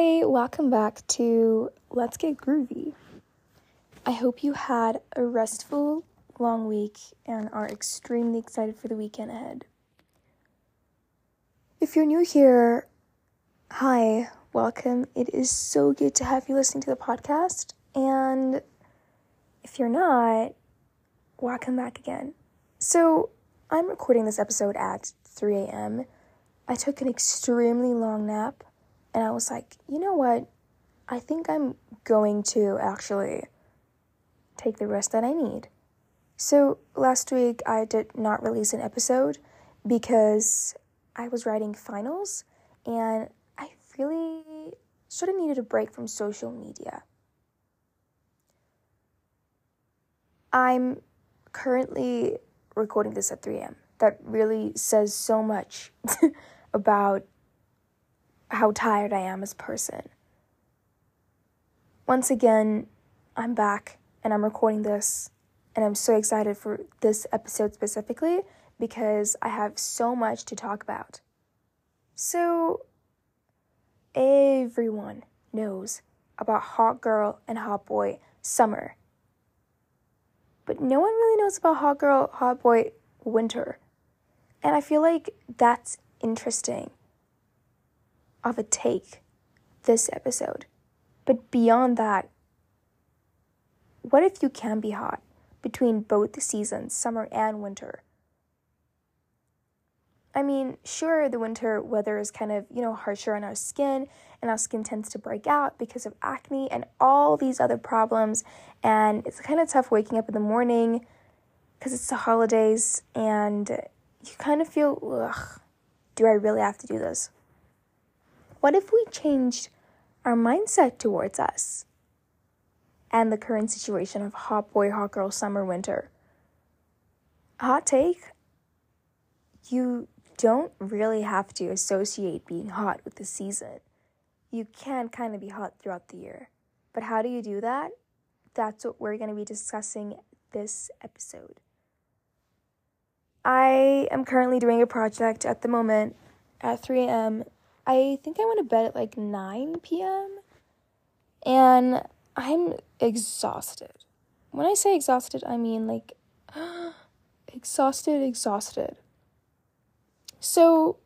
Hi, welcome back to Let's Get Groovy. I hope you had a restful, long week and are extremely excited for the weekend ahead. If you're new here, hi, welcome. It is so good to have you listening to the podcast. And if you're not, welcome back again. So, I'm recording this episode at 3 a.m. I took an extremely long nap and I was like, you know what? I think I'm going to actually take the rest that I need. So last week I did not release an episode because I was writing finals and I really sort of needed a break from social media. I'm currently recording this at 3 a.m. That really says so much about how tired I am as a person. Once again, I'm back and I'm recording this, and I'm so excited for this episode specifically because I have so much to talk about. So, everyone knows about Hot Girl and Hot Boy Summer. But no one really knows about Hot Girl, Hot Boy Winter. And I feel like that's interesting of a take this episode. But beyond that, what if you can be hot between both the seasons, summer and winter? I mean, sure, the winter weather is kind of, you know, harsher on our skin, and our skin tends to break out because of acne and all these other problems. And it's kind of tough waking up in the morning because it's the holidays, and you kind of feel, ugh, do I really have to do this? What if we changed our mindset towards us and the current situation of hot boy, hot girl, summer, winter? Hot take you don't really have to associate being hot with the season. You can kind of be hot throughout the year. But how do you do that? That's what we're going to be discussing this episode. I am currently doing a project at the moment at 3 a.m. I think I went to bed at like 9 p.m. and I'm exhausted. When I say exhausted, I mean like exhausted, exhausted. So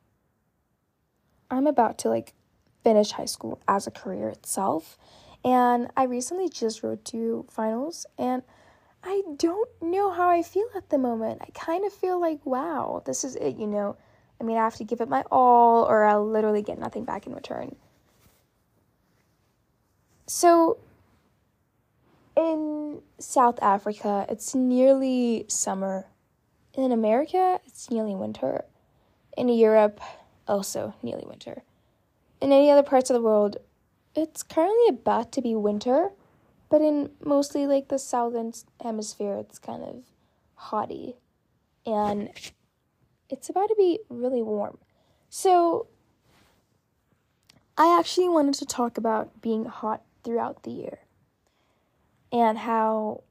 I'm about to like finish high school as a career itself. And I recently just wrote two finals and I don't know how I feel at the moment. I kind of feel like, wow, this is it, you know. I mean, I have to give it my all, or I'll literally get nothing back in return. So, in South Africa, it's nearly summer. In America, it's nearly winter. In Europe, also nearly winter. In any other parts of the world, it's currently about to be winter, but in mostly like the southern hemisphere, it's kind of hotty. And it's about to be really warm. So, I actually wanted to talk about being hot throughout the year and how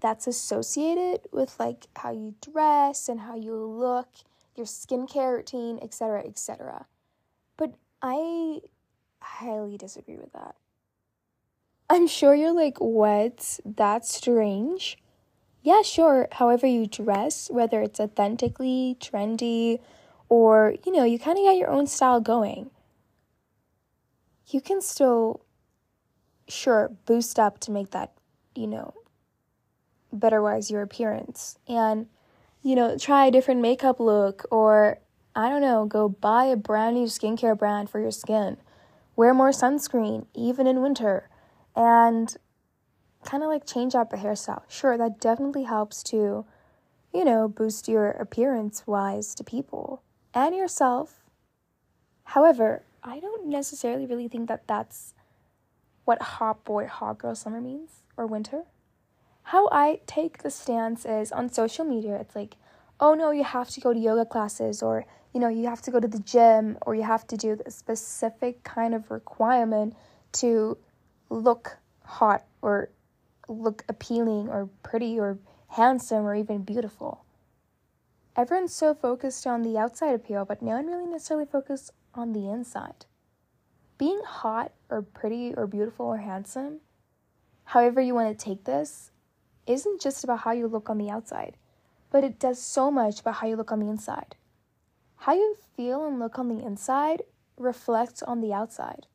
that's associated with like how you dress and how you look, your skincare routine, etc., etc. But I highly disagree with that. I'm sure you're like, what? That's strange yeah, sure, however you dress, whether it's authentically, trendy, or, you know, you kind of got your own style going, you can still, sure, boost up to make that, you know, betterwise your appearance. And, you know, try a different makeup look, or, I don't know, go buy a brand new skincare brand for your skin. Wear more sunscreen, even in winter. And kind of like change up a hairstyle. Sure, that definitely helps to, you know, boost your appearance wise to people and yourself. However, I don't necessarily really think that that's what hot boy, hot girl summer means or winter. How I take the stance is on social media, it's like, oh no, you have to go to yoga classes or, you know, you have to go to the gym or you have to do a specific kind of requirement to look hot or look appealing or pretty or handsome or even beautiful. Everyone's so focused on the outside appeal, but no one really necessarily focused on the inside. being hot or pretty or beautiful or handsome, however you want to take this, isn't just about how you look on the outside, but it does so much about how you look on the inside. How you feel and look on the inside reflects on the outside.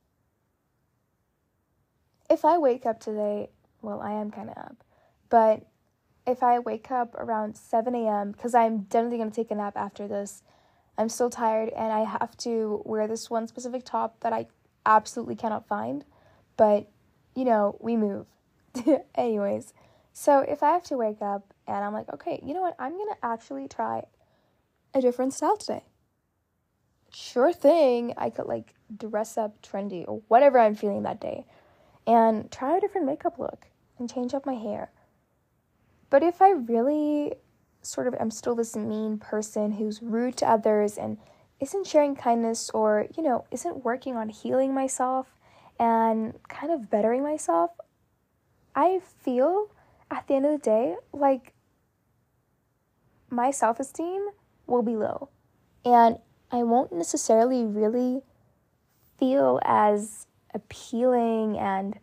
If I wake up today, well, I am kind of up, but if I wake up around 7 a.m., because I'm definitely going to take a nap after this, I'm still tired and I have to wear this one specific top that I absolutely cannot find, but you know, we move. Anyways, so if I have to wake up and I'm like, okay, you know what, I'm going to actually try a different style today. Sure thing, I could like dress up trendy or whatever I'm feeling that day and try a different makeup look and change up my hair. But if I really sort of am still this mean person who's rude to others and isn't sharing kindness or, you know, isn't working on healing myself and kind of bettering myself, I feel at the end of the day like my self esteem will be low. And I won't necessarily really feel as appealing and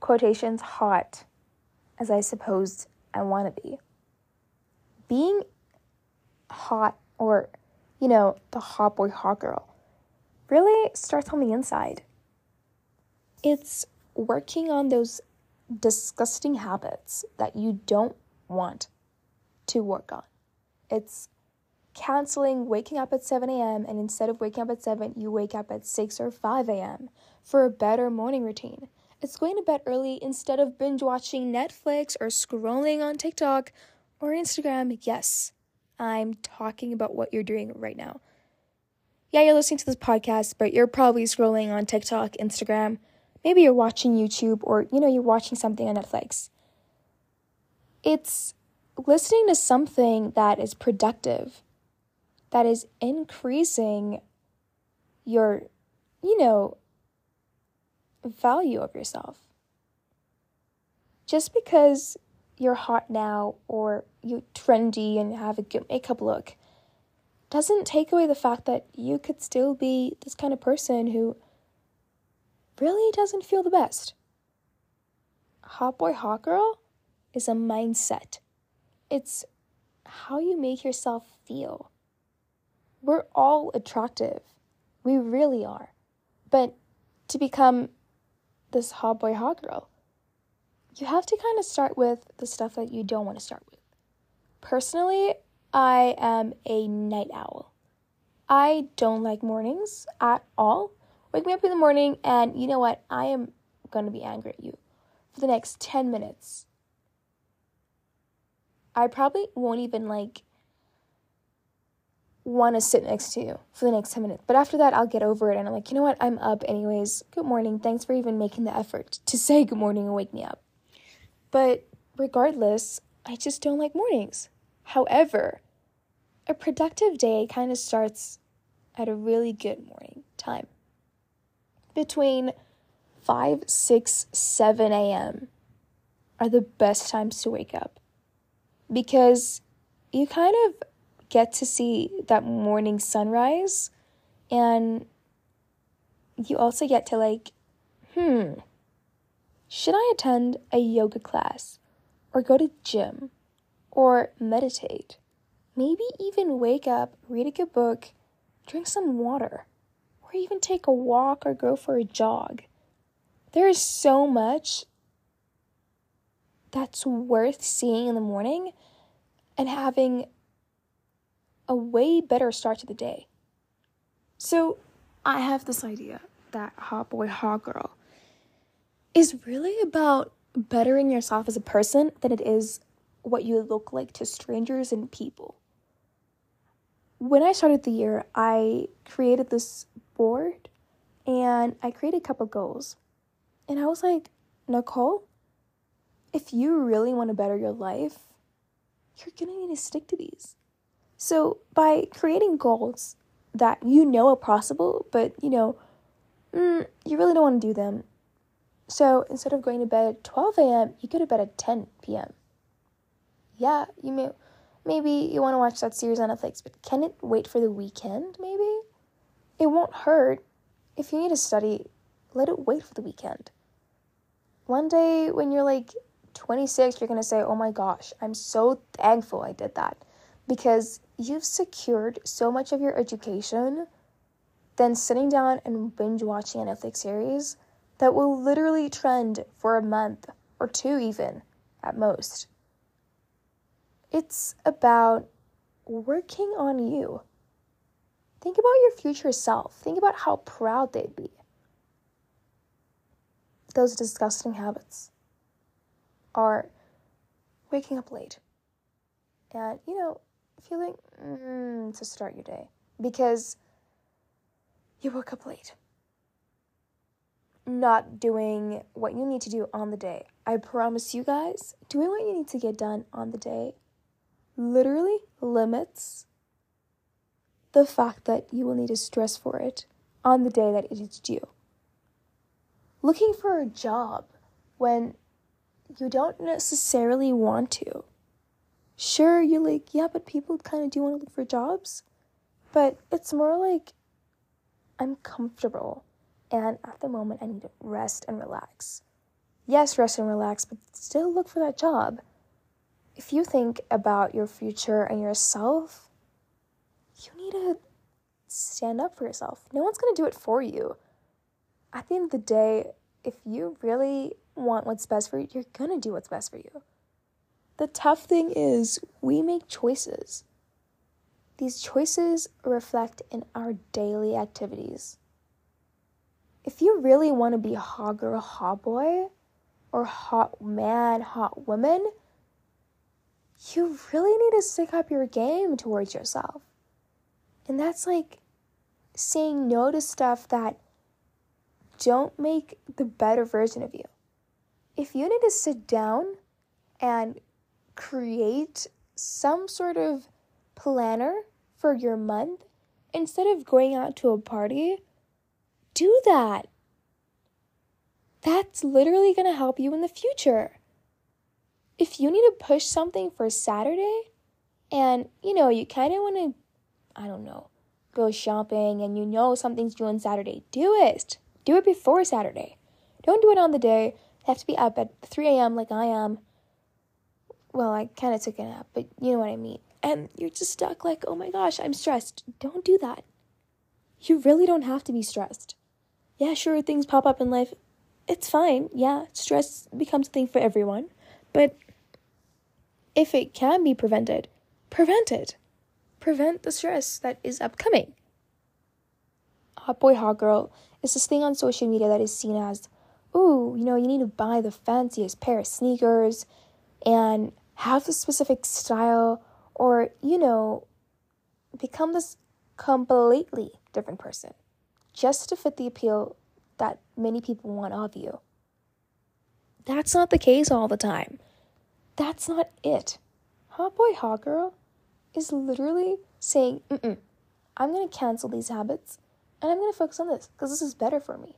quotations hot as I supposed I want to be. Being hot or, you know, the hot boy, hot girl really starts on the inside. It's working on those disgusting habits that you don't want to work on. It's canceling waking up at 7 a.m. and instead of waking up at 7, you wake up at 6 or 5 a.m. for a better morning routine. It's going to bed early instead of binge watching Netflix or scrolling on TikTok or Instagram. Yes, I'm talking about what you're doing right now. Yeah, you're listening to this podcast, but you're probably scrolling on TikTok, Instagram. Maybe you're watching YouTube or, you know, you're watching something on Netflix. It's listening to something that is productive, that is increasing your, you know, value of yourself. Just because you're hot now or you're trendy and have a good makeup look doesn't take away the fact that you could still be this kind of person who really doesn't feel the best. Hot boy, hot girl is a mindset. It's how you make yourself feel. We're all attractive. We really are. But to become this hot boy, hot girl, you have to kind of start with the stuff that you don't want to start with. Personally, I am a night owl. I don't like mornings at all. Wake me up in the morning, and you know what? I am going to be angry at you for the next 10 minutes. I probably won't even like want to sit next to you for the next 10 minutes. But after that, I'll get over it and I'm like, you know what? I'm up anyways. Good morning. Thanks for even making the effort to say good morning and wake me up. But regardless, I just don't like mornings. However, a productive day kind of starts at a really good morning time. Between 5, 6, 7 a.m. are the best times to wake up because you kind of get to see that morning sunrise and you also get to like hmm should i attend a yoga class or go to gym or meditate? Maybe even wake up read a good book drink some water or even take a walk or go for a jog. There is so much that's worth seeing in the morning and having a way better start to the day. So I have this idea that hot boy, hot girl is really about bettering yourself as a person than it is what you look like to strangers and people. When I started the year, I created this board and I created a couple goals. And I was like, Nicole, if you really want to better your life, you're gonna need to stick to these. So, by creating goals that you know are possible, but you know, mm, you really don't want to do them. So, instead of going to bed at 12 a.m., you go to bed at 10 p.m. Yeah, you may maybe you want to watch that series on Netflix, but can it wait for the weekend maybe? It won't hurt if you need to study, let it wait for the weekend. One day when you're like 26, you're going to say, oh my gosh, I'm so thankful I did that. Because you've secured so much of your education than sitting down and binge watching a Netflix series that will literally trend for a month or two, even at most. It's about working on you. Think about your future self. Think about how proud they'd be. Those disgusting habits are waking up late and, you know, feeling mm, to start your day because you woke up late. Not doing what you need to do on the day. I promise you guys, doing what you need to get done on the day literally limits the fact that you will need to stress for it on the day that it is due. Looking for a job when you don't necessarily want to. Sure, you're like, yeah, but people kind of do want to look for jobs. But it's more like, I'm comfortable. And at the moment, I need to rest and relax. Yes, rest and relax, but still look for that job. If you think about your future and yourself, you need to stand up for yourself. No one's going to do it for you. At the end of the day, if you really want what's best for you, you're going to do what's best for you. The tough thing is, we make choices. These choices reflect in our daily activities. If you really want to be a hot girl, hot boy, or hot man, hot woman, you really need to stick up your game towards yourself. And that's like saying no to stuff that don't make the better version of you. If you need to sit down and create some sort of planner for your month instead of going out to a party, do that. That's literally going to help you in the future. If you need to push something for Saturday and you know, you kind of want to I don't know, go shopping and you know something's due on Saturday, do it. Do it before Saturday. Don't do it on the day. You have to be up at 3 a.m. like I am. Well, I kind of took a nap, but you know what I mean. And you're just stuck like, oh my gosh, I'm stressed. Don't do that. You really don't have to be stressed. Yeah, sure, things pop up in life. It's fine. Yeah, stress becomes a thing for everyone. But if it can be prevented, prevent it prevent the stress that is upcoming. Hot boy, hot girl is this thing on social media that is seen as, ooh, you know, you need to buy the fanciest pair of sneakers and have a specific style, or, you know, become this completely different person just to fit the appeal that many people want of you. That's not the case all the time. That's not it. Hot boy, hot girl is literally saying, Mm-mm, I'm going to cancel these habits and I'm going to focus on this because this is better for me.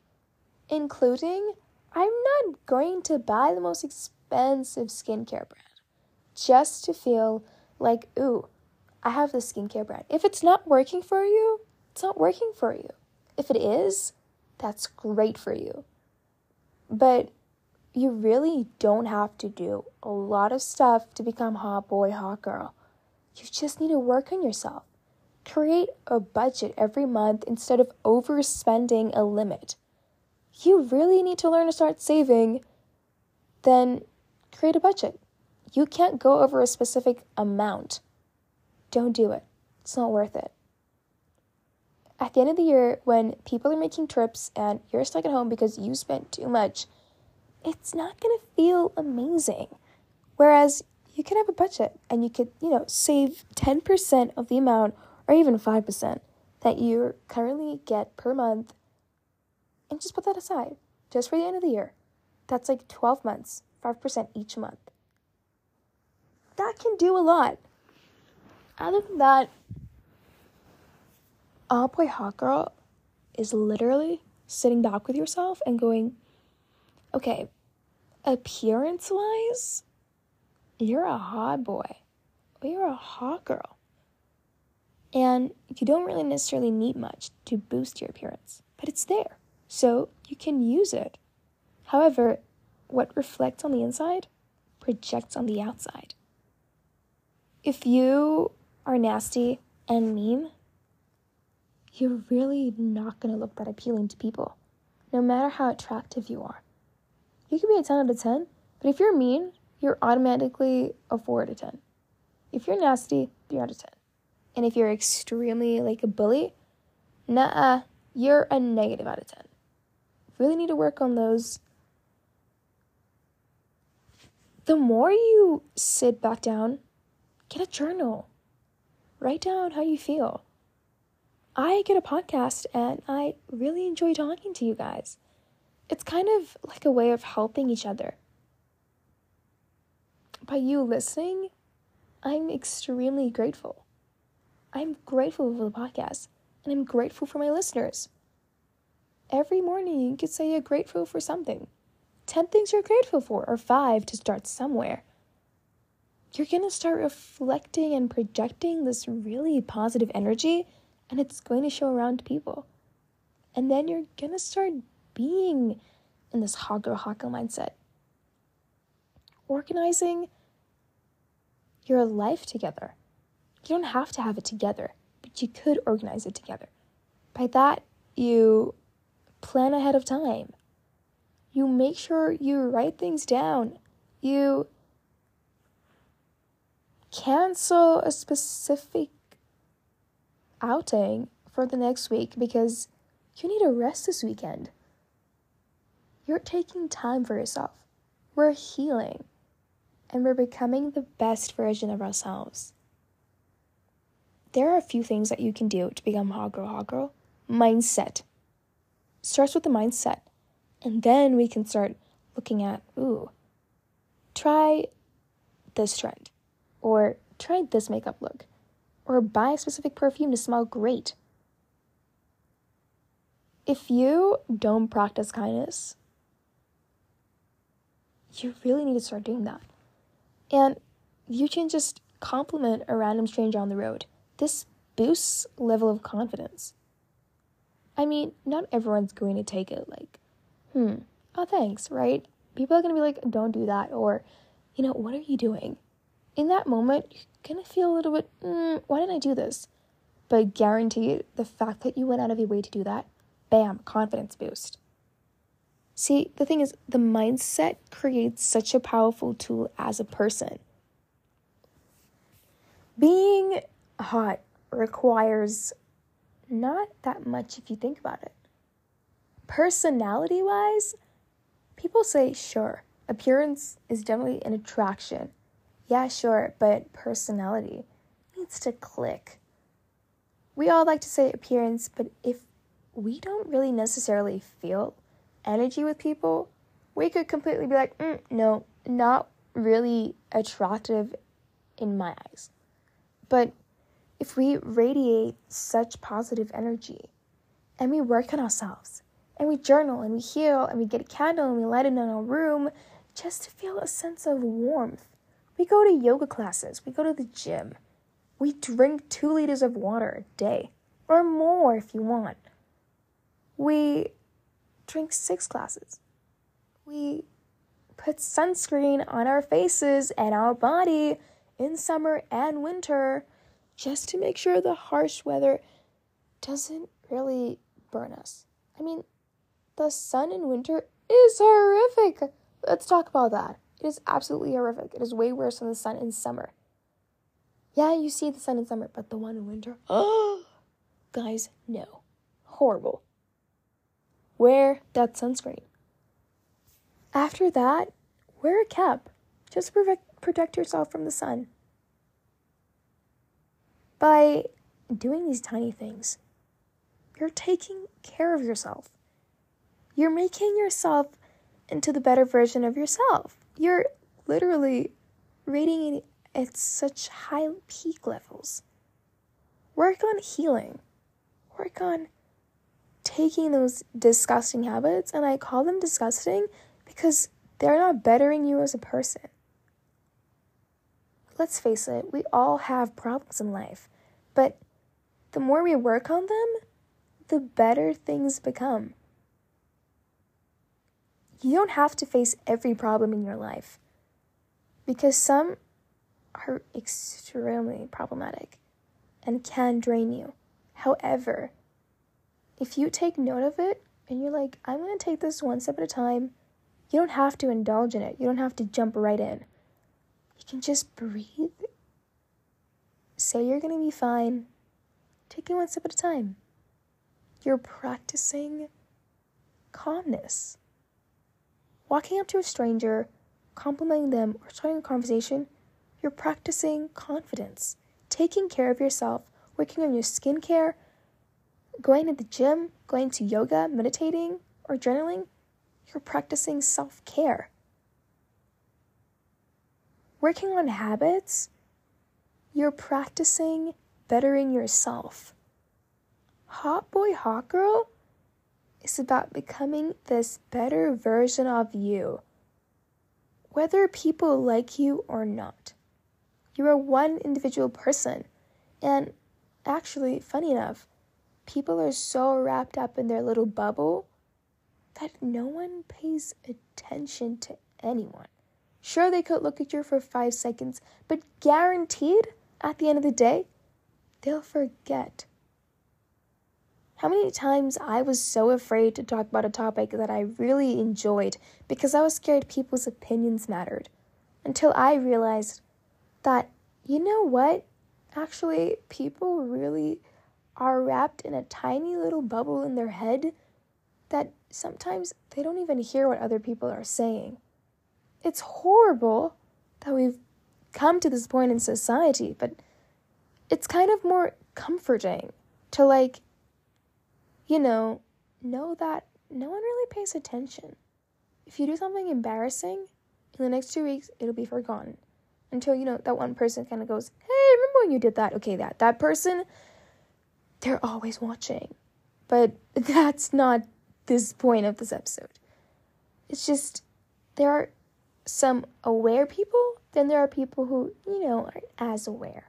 Including, I'm not going to buy the most expensive skincare brand just to feel like, ooh, I have this skincare brand. If it's not working for you, it's not working for you. If it is, that's great for you. But you really don't have to do a lot of stuff to become hot boy, hot girl. You just need to work on yourself. Create a budget every month instead of overspending a limit. You really need to learn to start saving, then create a budget. You can't go over a specific amount. Don't do it. It's not worth it. At the end of the year, when people are making trips and you're stuck at home because you spent too much, it's not going to feel amazing. Whereas you could have a budget and you could, you know, save 10% of the amount or even 5% that you currently get per month and just put that aside just for the end of the year. That's like 12 months, 5% each month. That can do a lot. Other than that, Hot Boy Hot Girl is literally sitting back with yourself and going, okay, appearance wise, you're a hot boy or you're a hot girl. And you don't really necessarily need much to boost your appearance. but it's there, so you can use it. However, what reflects on the inside projects on the outside. If you are nasty and mean, you're really not going to look that appealing to people, no matter how attractive you are. You could be a 10 out of 10, but if you're mean, you're automatically a 4 out of 10. If you're nasty, 3 out of 10. And if you're extremely like a bully, nah, you're a negative out of 10. Really need to work on those. The more you sit back down, get a journal. Write down how you feel. I get a podcast and I really enjoy talking to you guys. It's kind of like a way of helping each other. By you listening, I'm extremely grateful. I'm grateful for the podcast and I'm grateful for my listeners. Every morning, you could say you're grateful for something. 10 things you're grateful for, or five to start somewhere. You're going to start reflecting and projecting this really positive energy, and it's going to show around to people. And then you're going to start being in this hot girl mindset. Organizing your life together. You don't have to have it together, but you could organize it together. By that, you plan ahead of time. You make sure you write things down. You cancel a specific outing for the next week because you need a rest this weekend. You're taking time for yourself. We're healing and we're becoming the best version of ourselves. There are a few things that you can do to become hot girl, hot girl. Mindset. Starts with the mindset. And then we can start looking at, ooh, try this trend. Or try this makeup look. Or buy a specific perfume to smell great. If you don't practice kindness, you really need to start doing that. And you can just compliment a random stranger on the road. This boosts level of confidence. I mean, not everyone's going to take it like, hmm, oh thanks, right? People are gonna be like, don't do that, or, you know, what are you doing? In that moment, you're gonna feel a little bit, mm, why didn't I do this? But guaranteed, the fact that you went out of your way to do that, bam, confidence boost. See, the thing is, the mindset creates such a powerful tool as a person. Being hot requires not that much if you think about it. Personality wise, people say, sure, appearance is definitely an attraction. Yeah, sure, but personality needs to click. We all like to say appearance, but if we don't really necessarily feel energy with people, we could completely be like, mm, no, not really attractive in my eyes. But if we radiate such positive energy and we work on ourselves and we journal and we heal and we get a candle and we light it in our room just to feel a sense of warmth, we go to yoga classes, we go to the gym, we drink two liters of water a day or more if you want. We drink six glasses. We put sunscreen on our faces and our body in summer and winter just to make sure the harsh weather doesn't really burn us. I mean, the sun in winter is horrific. Let's talk about that. It is absolutely horrific. It is way worse than the sun in summer. Yeah, you see the sun in summer, but the one in winter, oh, guys, no. Horrible wear that sunscreen. After that, wear a cap. Just protect, protect yourself from the sun. By doing these tiny things, you're taking care of yourself. You're making yourself into the better version of yourself. You're literally rating it at such high peak levels. Work on healing. Work on taking those disgusting habits, and I call them disgusting because they're not bettering you as a person. Let's face it, we all have problems in life, but the more we work on them, the better things become. You don't have to face every problem in your life because some are extremely problematic and can drain you. However, if you take note of it and you're like, I'm going to take this one step at a time, you don't have to indulge in it. You don't have to jump right in. You can just breathe, say you're going to be fine, take it one step at a time. You're practicing calmness. Walking up to a stranger, complimenting them, or starting a conversation, you're practicing confidence, taking care of yourself, working on your skincare, going to the gym, going to yoga, meditating, or journaling. You're practicing self care. Working on habits, you're practicing bettering yourself. Hot boy, hot girl, is about becoming this better version of you, whether people like you or not. You are one individual person, and actually, funny enough, people are so wrapped up in their little bubble that no one pays attention to anyone. Sure, they could look at you for five seconds, but guaranteed, at the end of the day, they'll forget how many times I was so afraid to talk about a topic that I really enjoyed because I was scared people's opinions mattered. Until I realized that, you know what? Actually, people really are wrapped in a tiny little bubble in their head that sometimes they don't even hear what other people are saying. It's horrible that we've come to this point in society, but it's kind of more comforting to like you know, know that no one really pays attention. If you do something embarrassing, in the next two weeks, it'll be forgotten. Until, you know, that one person kind of goes, hey, remember when you did that? Okay, that, that person, they're always watching. But that's not this point of this episode. It's just, there are some aware people, then there are people who, you know, aren't as aware.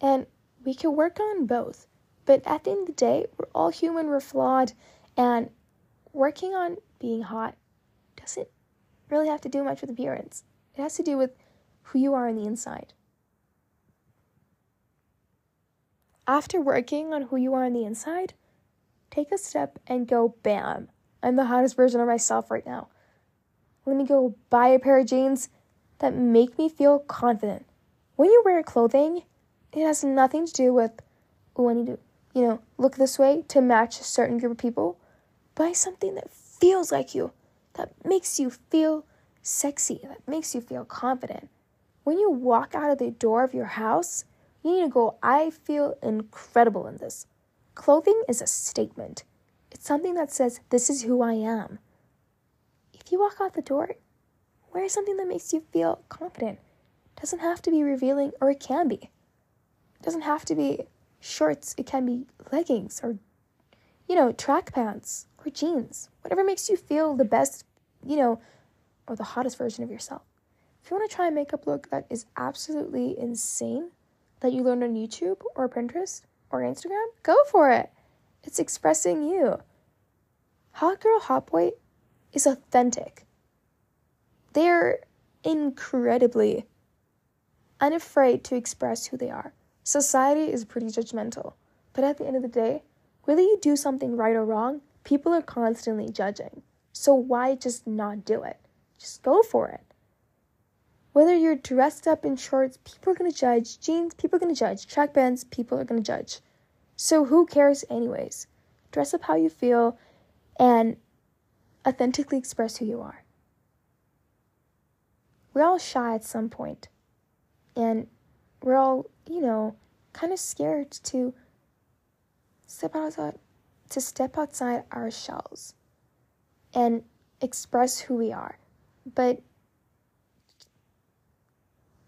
And we can work on both. But at the end of the day, we're all human, we're flawed, and working on being hot doesn't really have to do much with appearance. It has to do with who you are on the inside. After working on who you are on the inside, take a step and go bam. I'm the hottest version of myself right now. Let me go buy a pair of jeans that make me feel confident. When you wear clothing, it has nothing to do with, oh, I need to you know, look this way to match a certain group of people. Buy something that feels like you, that makes you feel sexy, that makes you feel confident. When you walk out of the door of your house, you need to go, I feel incredible in this. Clothing is a statement. It's something that says, This is who I am. If you walk out the door, wear something that makes you feel confident. It doesn't have to be revealing, or it can be. It doesn't have to be shorts, it can be leggings or, you know, track pants or jeans, whatever makes you feel the best, you know, or the hottest version of yourself. If you want to try a makeup look that is absolutely insane that you learned on YouTube or Pinterest or Instagram, go for it. It's expressing you. Hot Girl Hot Boy is authentic. They're incredibly unafraid to express who they are. Society is pretty judgmental, but at the end of the day, whether you do something right or wrong, people are constantly judging. So why just not do it? Just go for it. Whether you're dressed up in shorts, people are going to judge. Jeans, people are going to judge. Track bands, people are going to judge. So who cares, anyways? Dress up how you feel and authentically express who you are. We're all shy at some point, and we're all, you know, kind of scared to step outside to step outside our shells and express who we are. But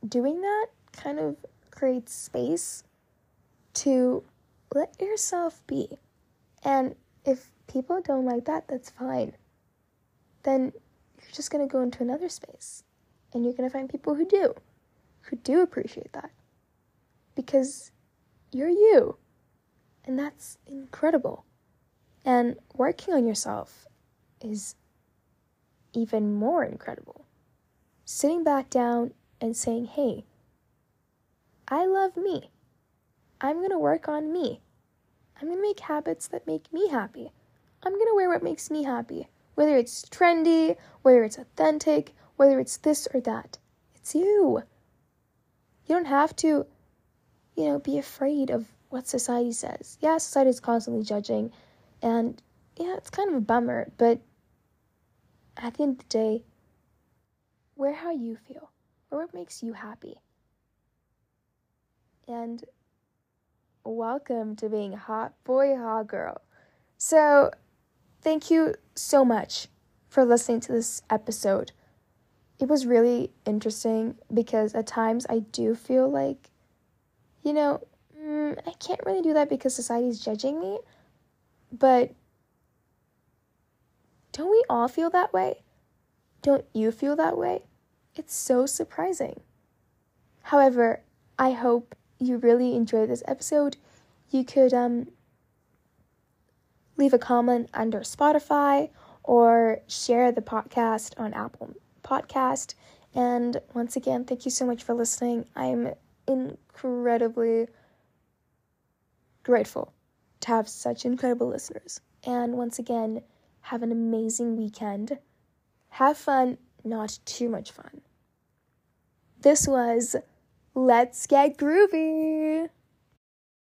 doing that kind of creates space to let yourself be. And if people don't like that, that's fine. Then you're just going to go into another space and you're going to find people who do, who do appreciate that because you're you. And that's incredible. And working on yourself is even more incredible. Sitting back down and saying, hey, I love me. I'm going to work on me. I'm going to make habits that make me happy. I'm going to wear what makes me happy. Whether it's trendy, whether it's authentic, whether it's this or that. It's you. You don't have to, you know, be afraid of what society says. Yeah, society is constantly judging, and yeah, it's kind of a bummer, but at the end of the day, wear how you feel or what makes you happy. And welcome to being hot boy, hot girl. So, thank you so much for listening to this episode. It was really interesting because at times I do feel like, you know, mm, I can't really do that because society's judging me. But don't we all feel that way? Don't you feel that way? It's so surprising. However, I hope you really enjoyed this episode. You could um leave a comment under Spotify or share the podcast on Apple Podcast. And once again, thank you so much for listening. I'm incredibly grateful to have such incredible listeners. And once again, have an amazing weekend. Have fun, not too much fun. This was Let's Get Groovy.